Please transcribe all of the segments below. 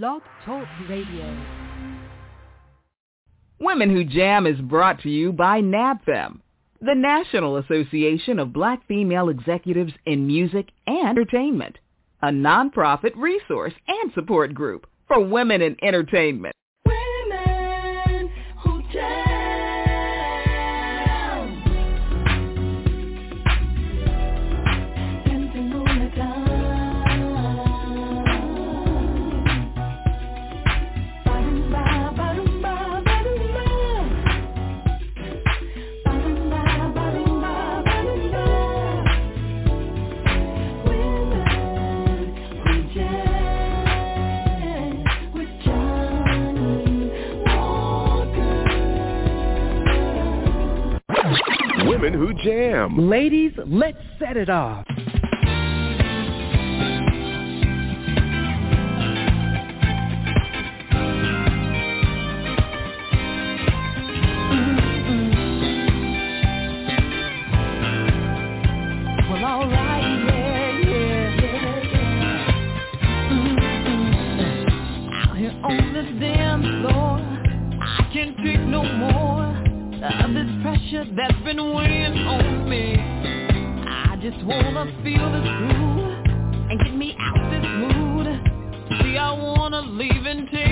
Blog Talk Radio. Women Who Jam is brought to you by NABFEM, the National Association of Black Female Executives in Music and Entertainment, a nonprofit resource and support group for women in entertainment. women who jam. Ladies, let's set it off. on floor. I can't take no more of this pressure that's been weighing on me. I just wanna feel this groove and get me out this mood. See, I wanna leave and take.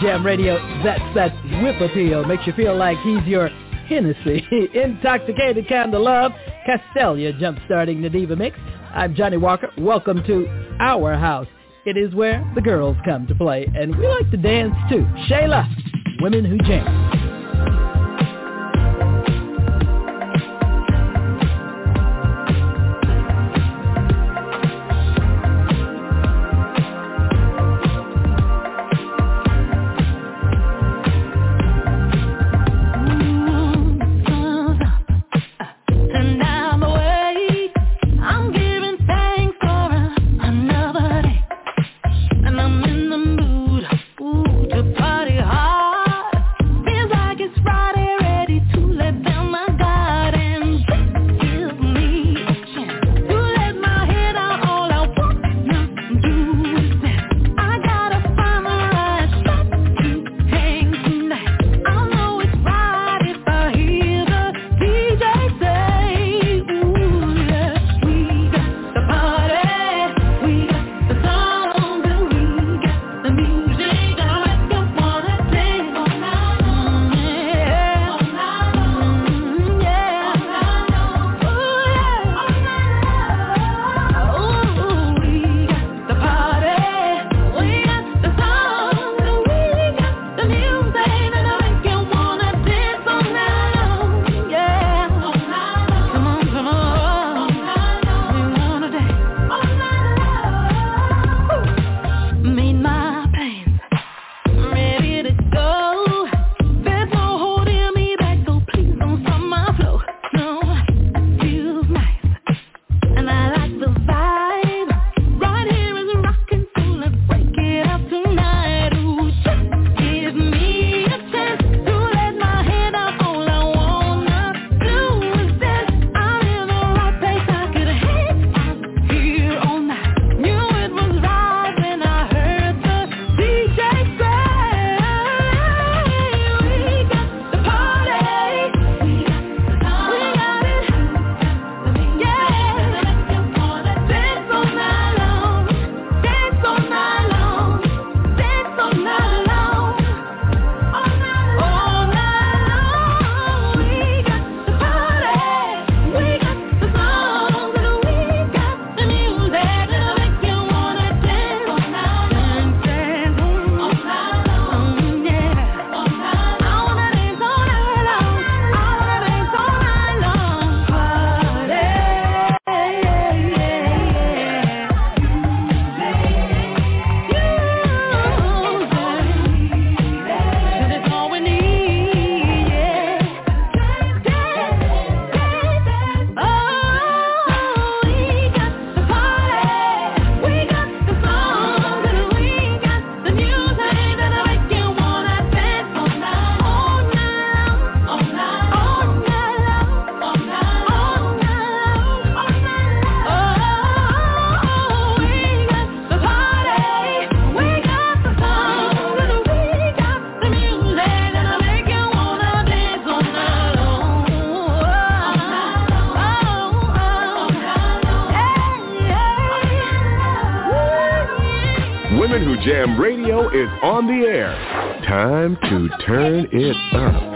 Jam Radio. That's that whip appeal. Makes you feel like he's your Hennessy. Intoxicated candle love. Castelia jump-starting the Diva Mix. I'm Johnnie Walker. Welcome to our house. It is where the girls come to play, and we like to dance too. Shayla, Women Who Jam. Is on the air. Time to turn it up.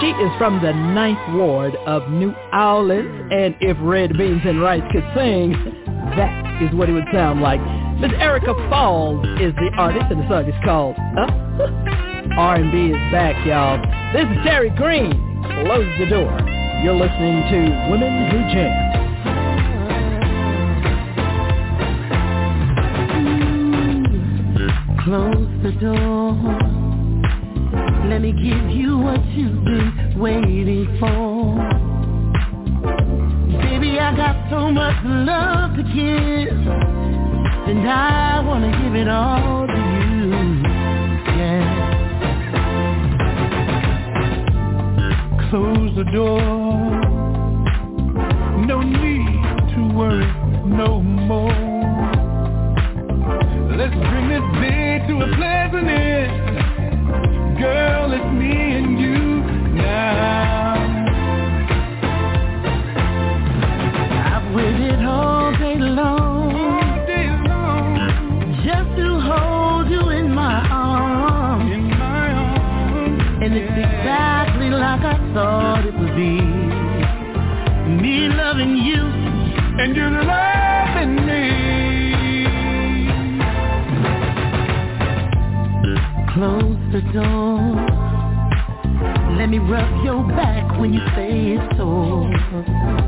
She is from the Ninth Ward of New Orleans, and if Red Beans and Rice could sing, that is what it would sound like. Miss Erica Falls is the artist, and the song is called uh, R&B is back, y'all. This is Terry Green. Close the door. You're listening to Women Who Jam. Close the door. Let me give you what you've been waiting for. Baby, I got so much love to give, and I wanna give it all to you. Yeah. Close the door. No need to worry no more. Let's bring this day to a pleasant end. Girl, and you loving me. Close the door. Let me rub your back when you say it's so.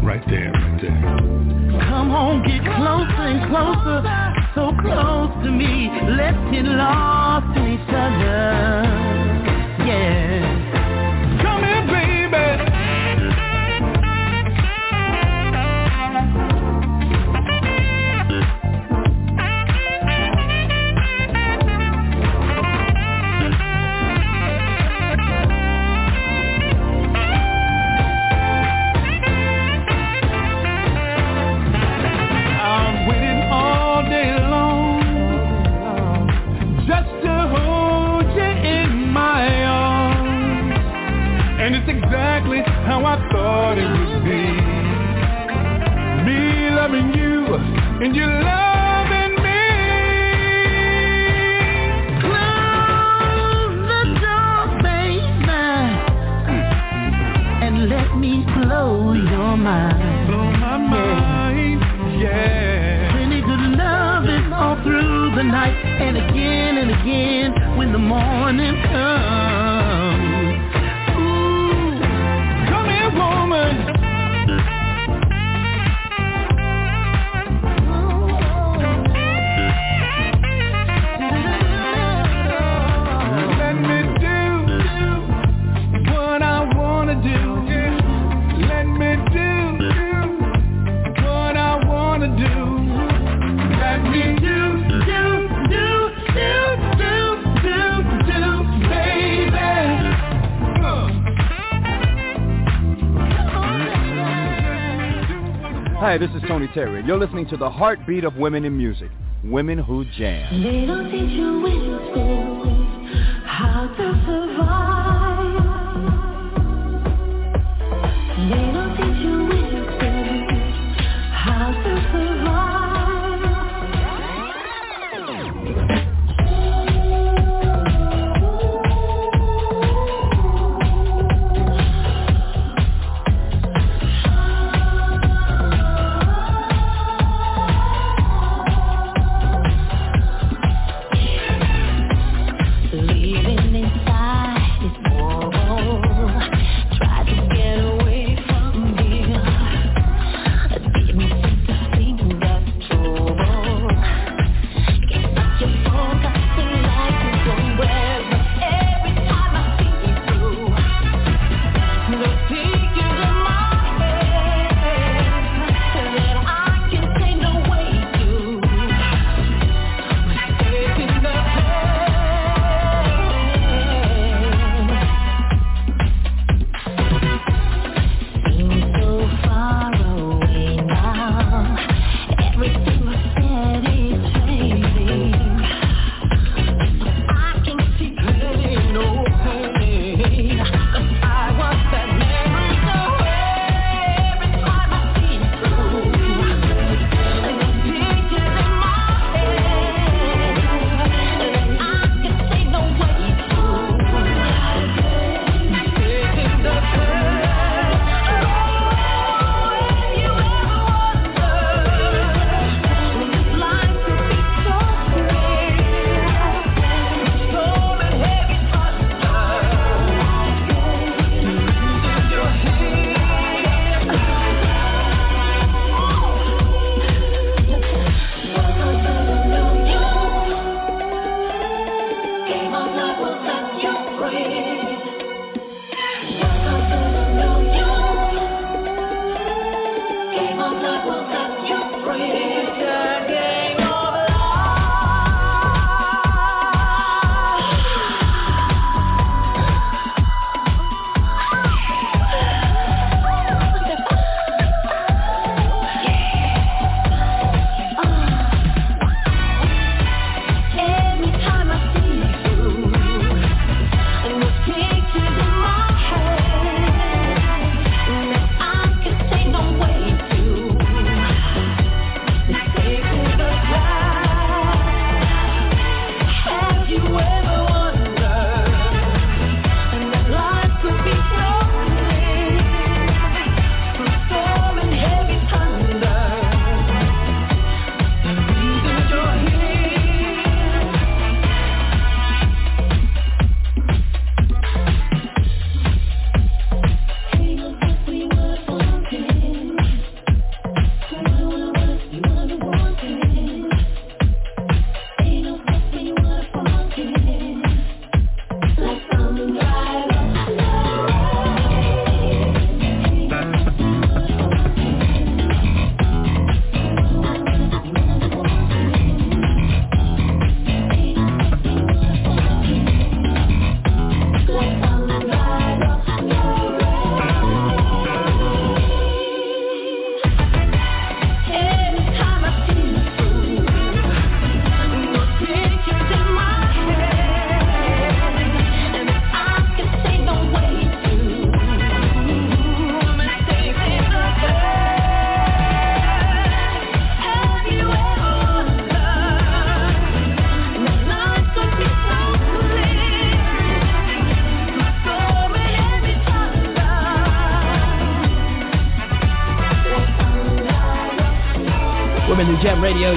Right there, right there. Come on, get closer and closer, so close to me. Let's get lost in each other. Yeah. Exactly how I thought it would be. Me loving you and you loving me. Close the door, baby, and let me blow your mind. Blow my mind, yeah. Plenty good love is all through the night, and again and again when the morning comes. Woman. Hi, this is Tony Terry. You're listening to the heartbeat of women in music, Women Who Jam.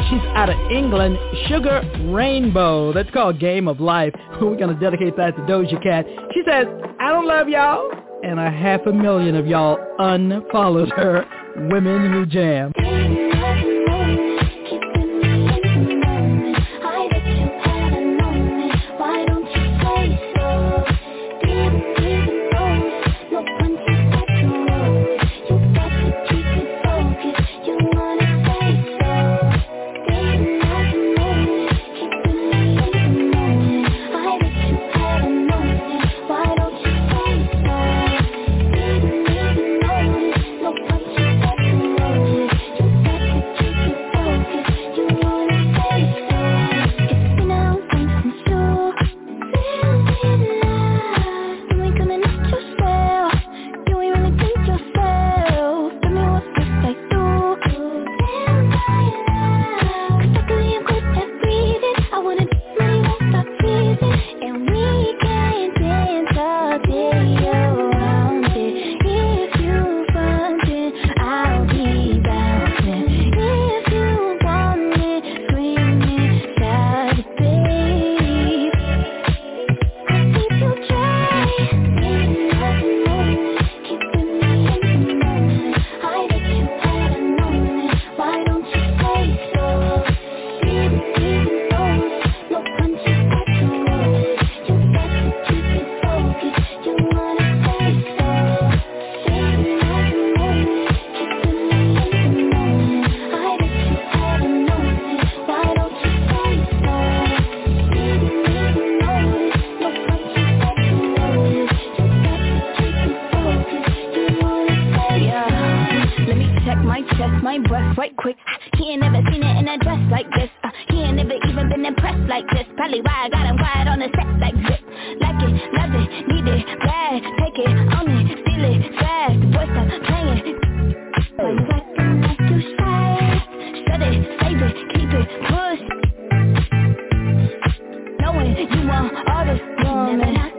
She's out of England, Sugar Rainbow. That's called Game of Life. We're going to dedicate that to Doja Cat. She says, I don't love y'all. And a half a million of y'all unfollowed her. Women Who Jam. Jam my chest, my breath right quick. He ain't never seen it in a dress like this. Uh, He ain't never even been impressed like this. Probably why I got him wired on the set like this. Like it, love it, need it, bad. Take it, own it, steal it, fast Boy, stop playing. One second, that's too shy Shut it, save it, keep it, push Knowing you want all this woman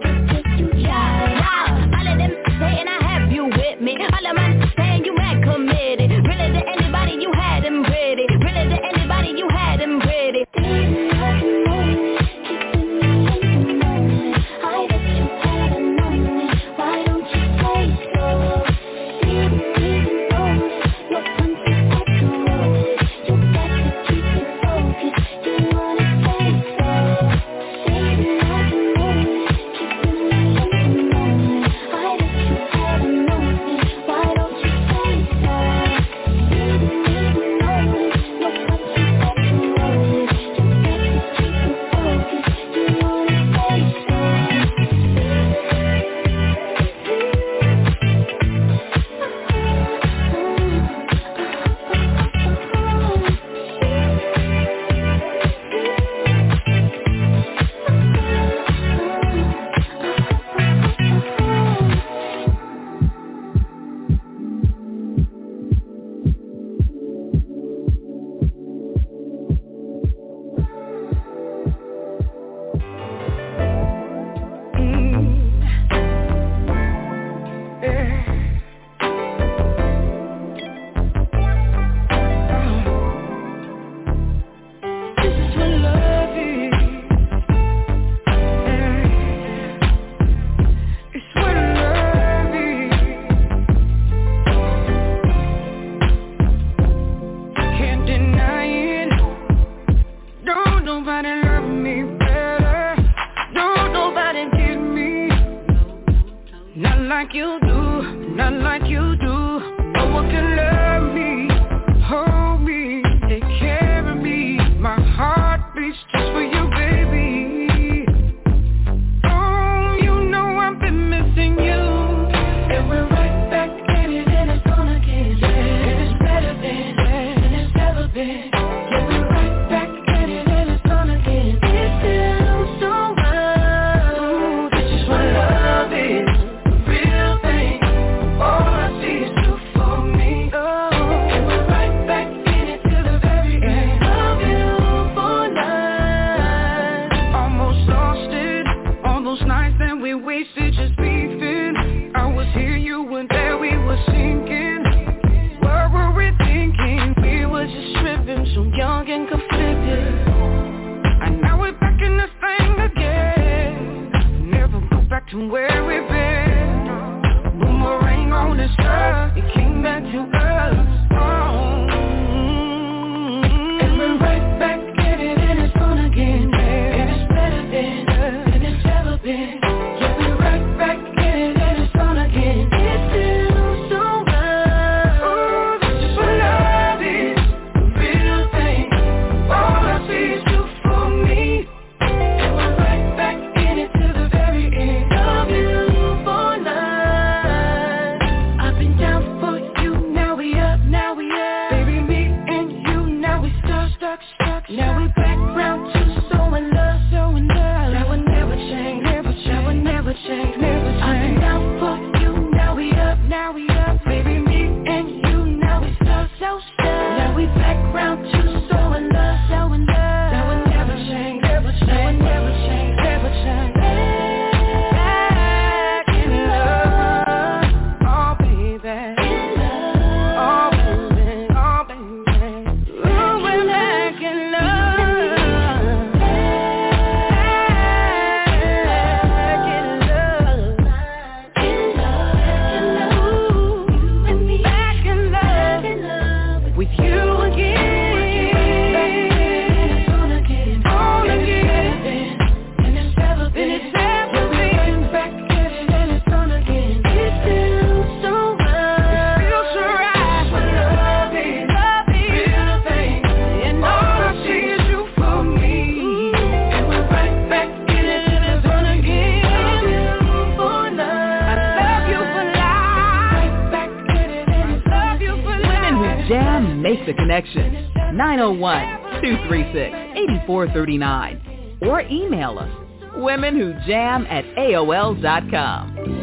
5439 or email us women who jam at AOL.com.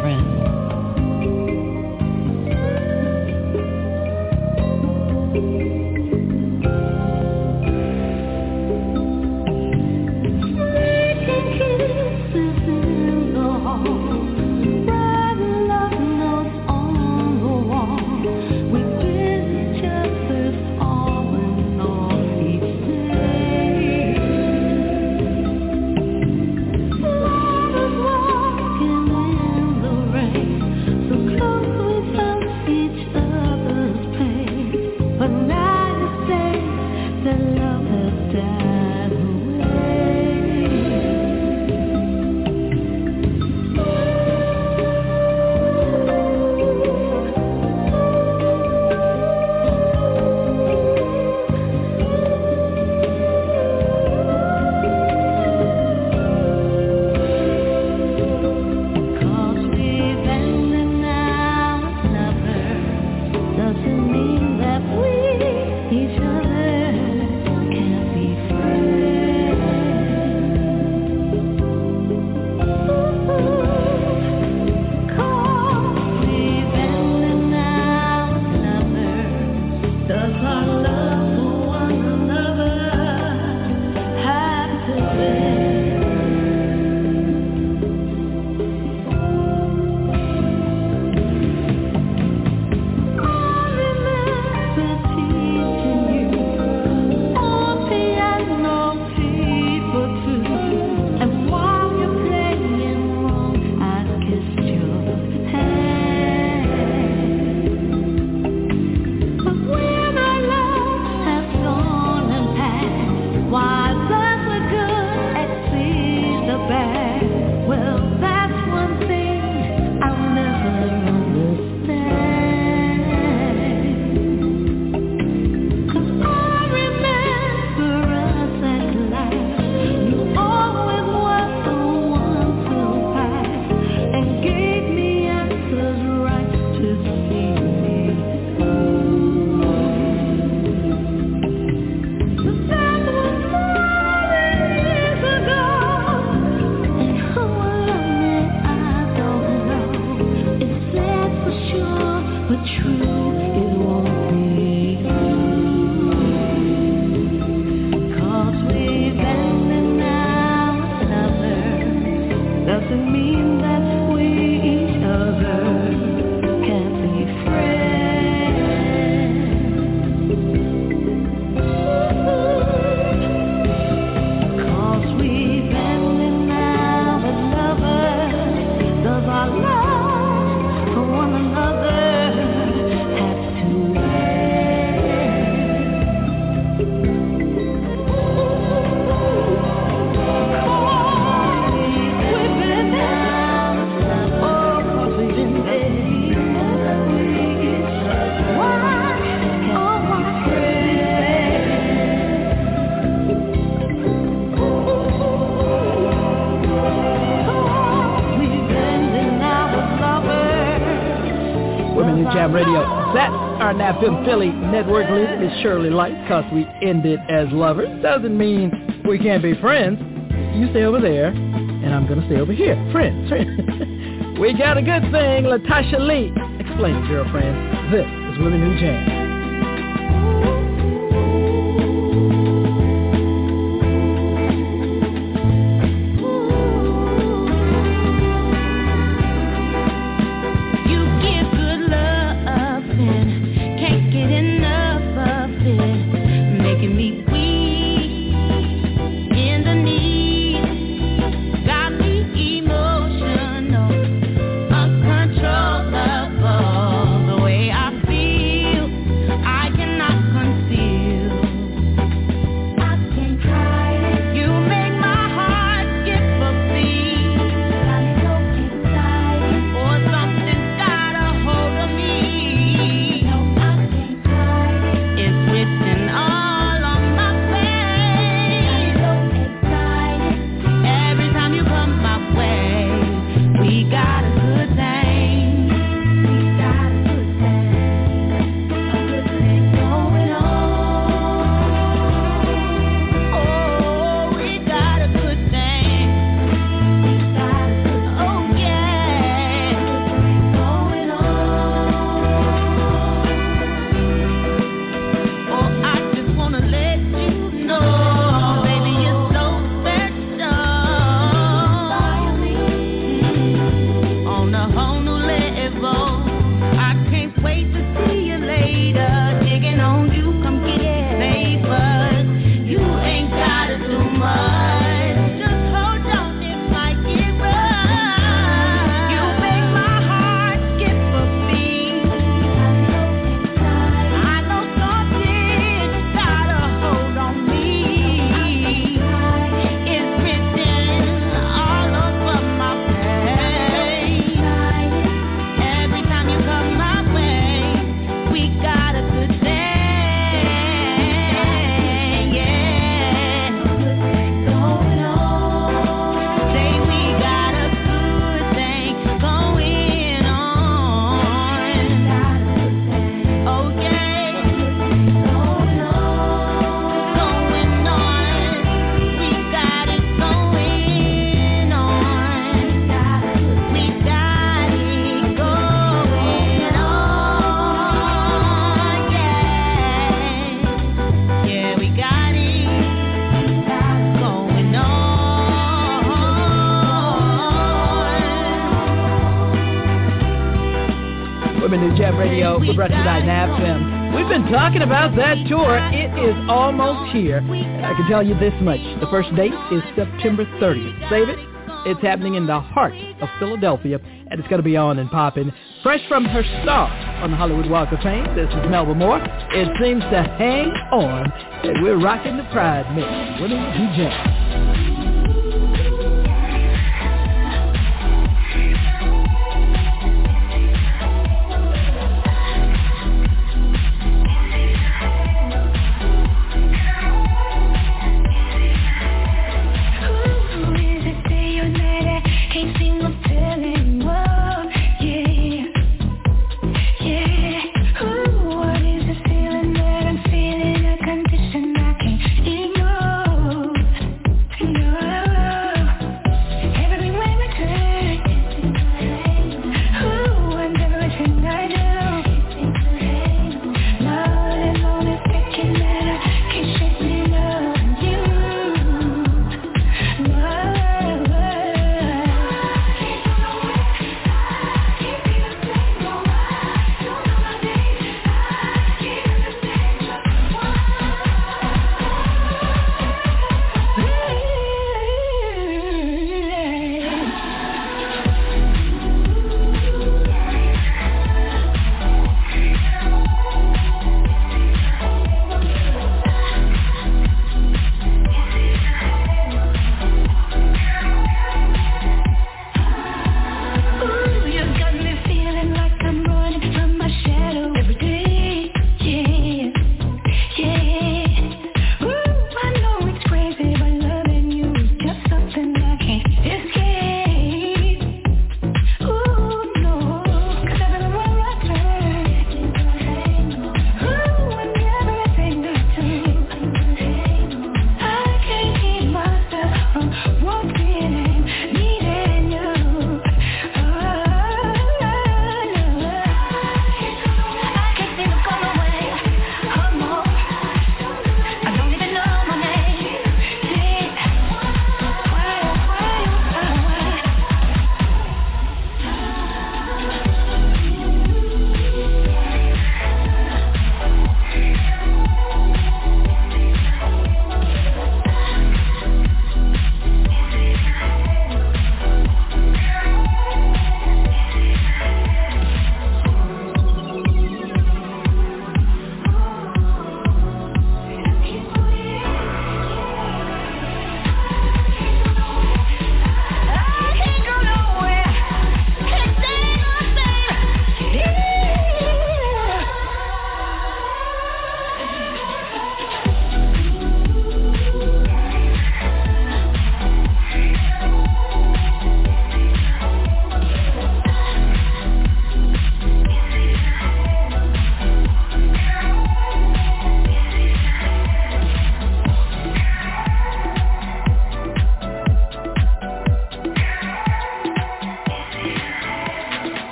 friends. NABFEM Philly network leader is Shirley Light because we ended as lovers. Doesn't mean we can't be friends. You stay over there, and I'm going to stay over here. Friends, friends. we got a good thing. Latasha Lee. Explain, girlfriend. This is Women Who Jam. Talking about that tour. It is almost here. I can tell you this much. The first date is September 30th. Save it. It's happening in the heart of Philadelphia, and it's going to be on and popping. Fresh from her start on the Hollywood Walk of Fame, this is Melba Moore. It seems to hang on, and we're rocking the Pride Mix. Women Jam.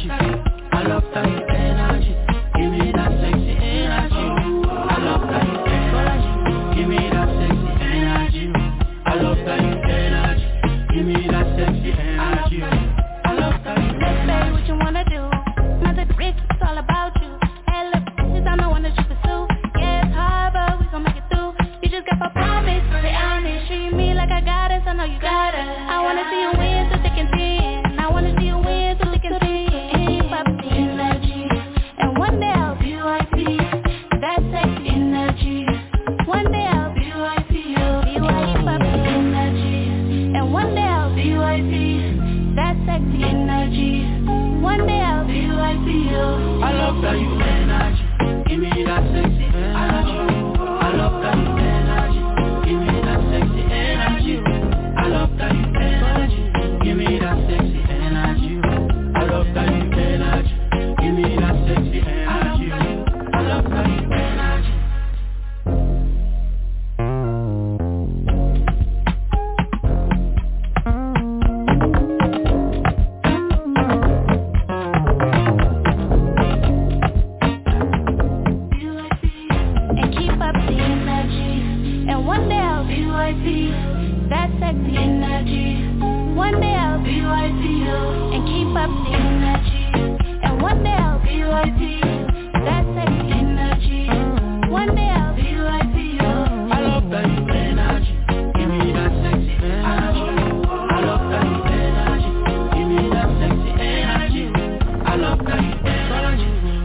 she say, I love time.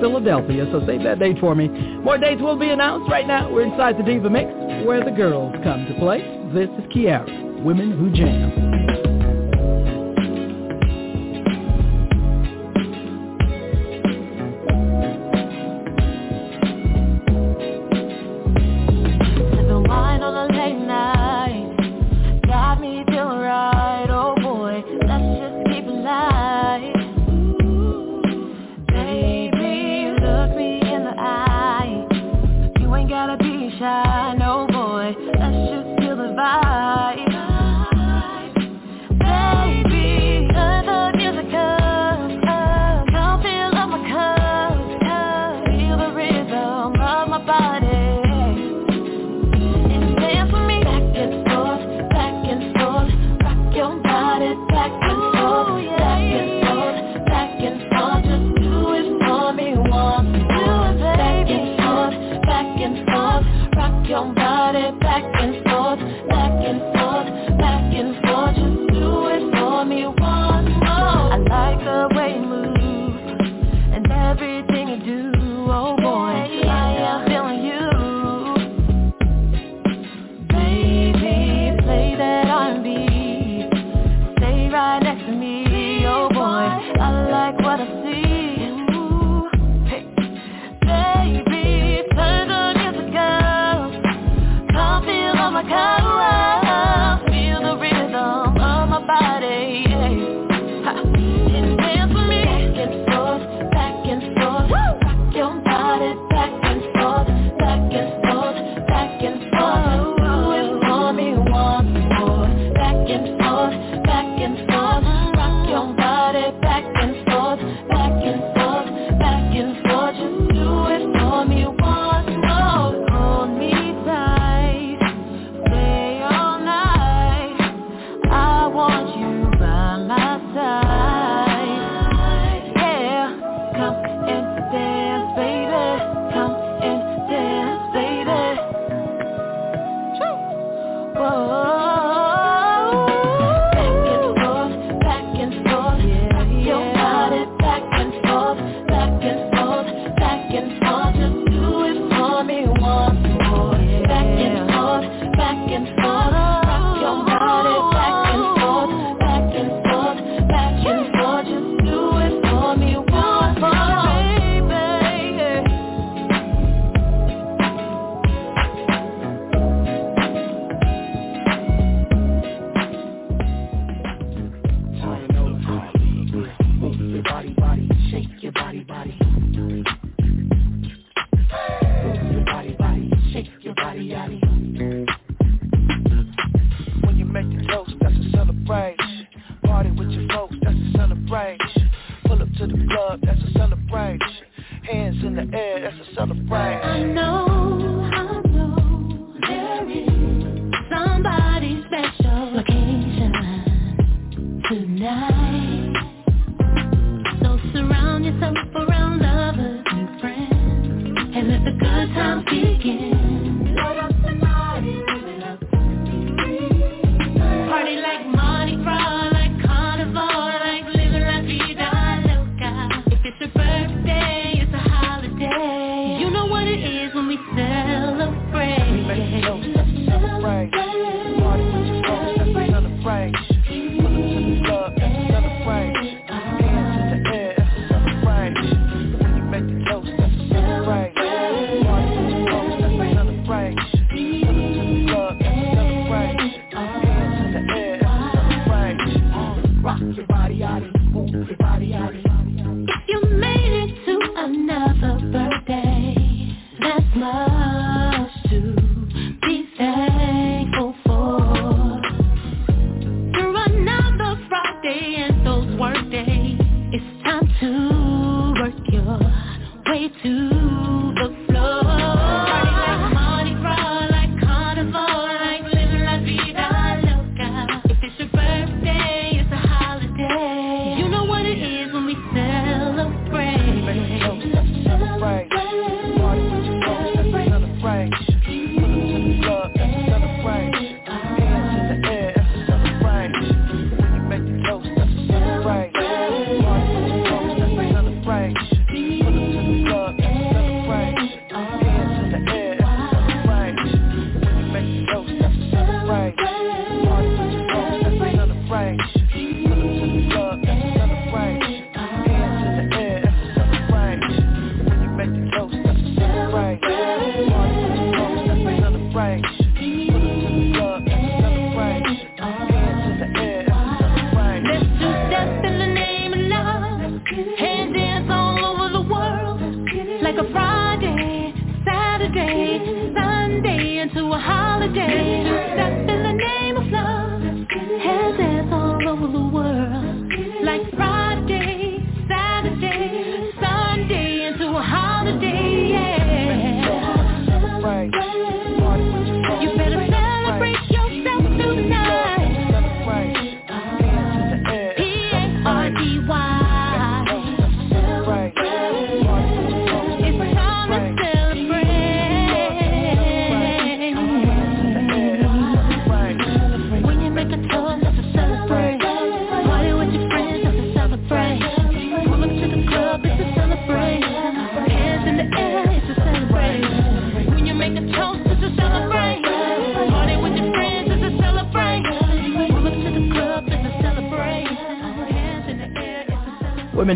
Philadelphia, so save that date for me. More dates will be announced. Right now, we're inside the Diva Mix, where the girls come to play. This is Kiara, Women Who Jam. celebrate. I know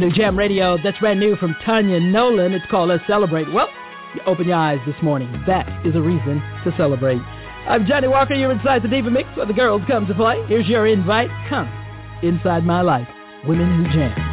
brand new jam radio that's brand new from Tanya Nolan. It's called Let's Celebrate. Well, you open your eyes this morning. That is a reason to celebrate. I'm Johnnie Walker. You're inside the Diva Mix where the girls come to play. Here's your invite. Come inside my life. Women Who Jam.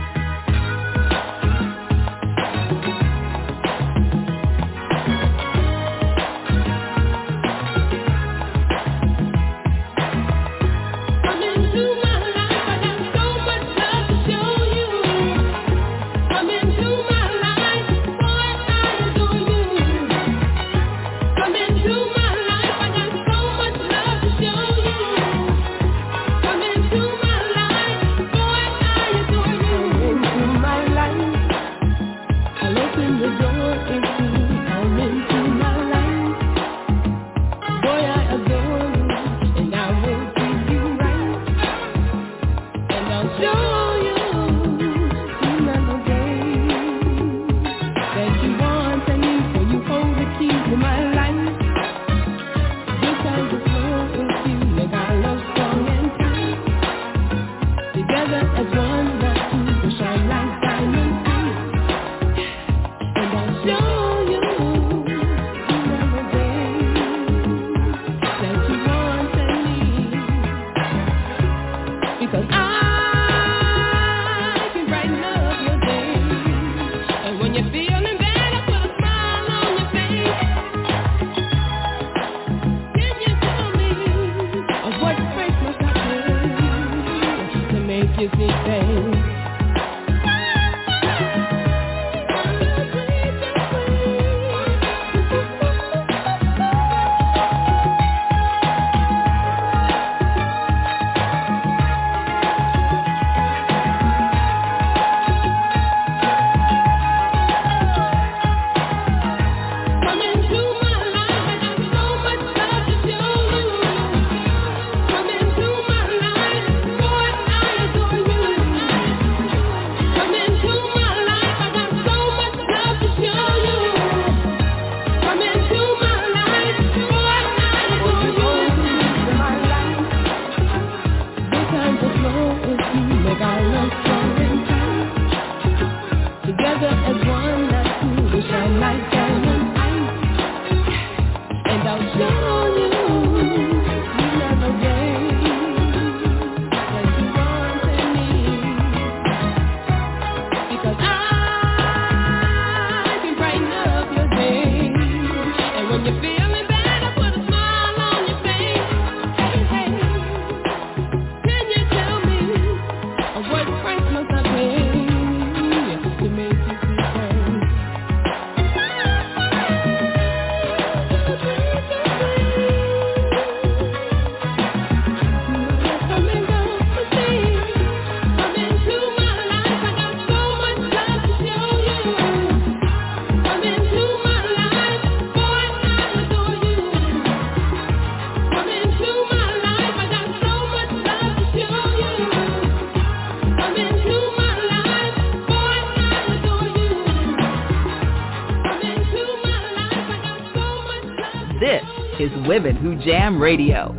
Radio.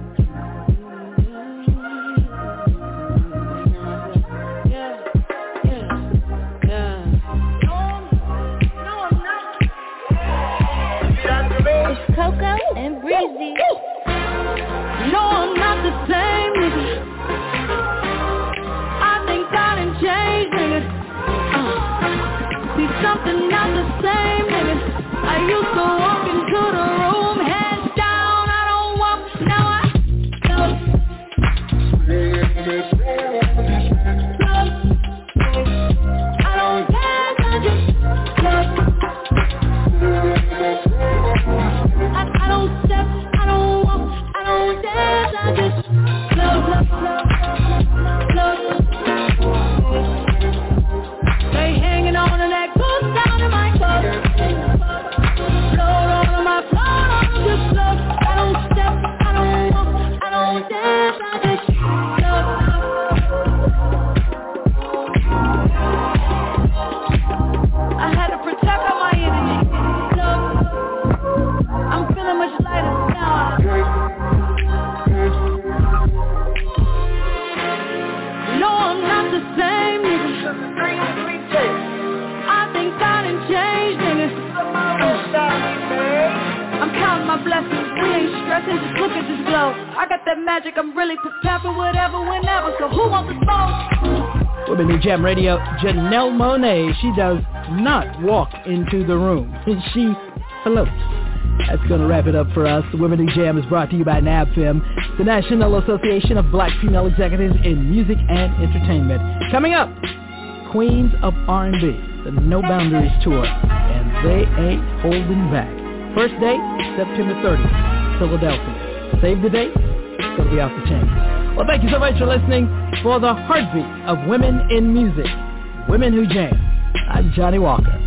Radio, Janelle Monáe. She does not walk into the room. She floats. That's going to wrap it up for us. The Women Who Jam is brought to you by NABFEM, the National Association of Black Female Executives in Music and Entertainment. Coming up, Queens of R&B, the No Boundaries Tour, and they ain't holding back. First date, September 30th, Philadelphia. Save the date, it's going to be off the chain. Well, thank you so much for listening for the heartbeat of women in music, Women Who Jam. I'm Johnnie Walker.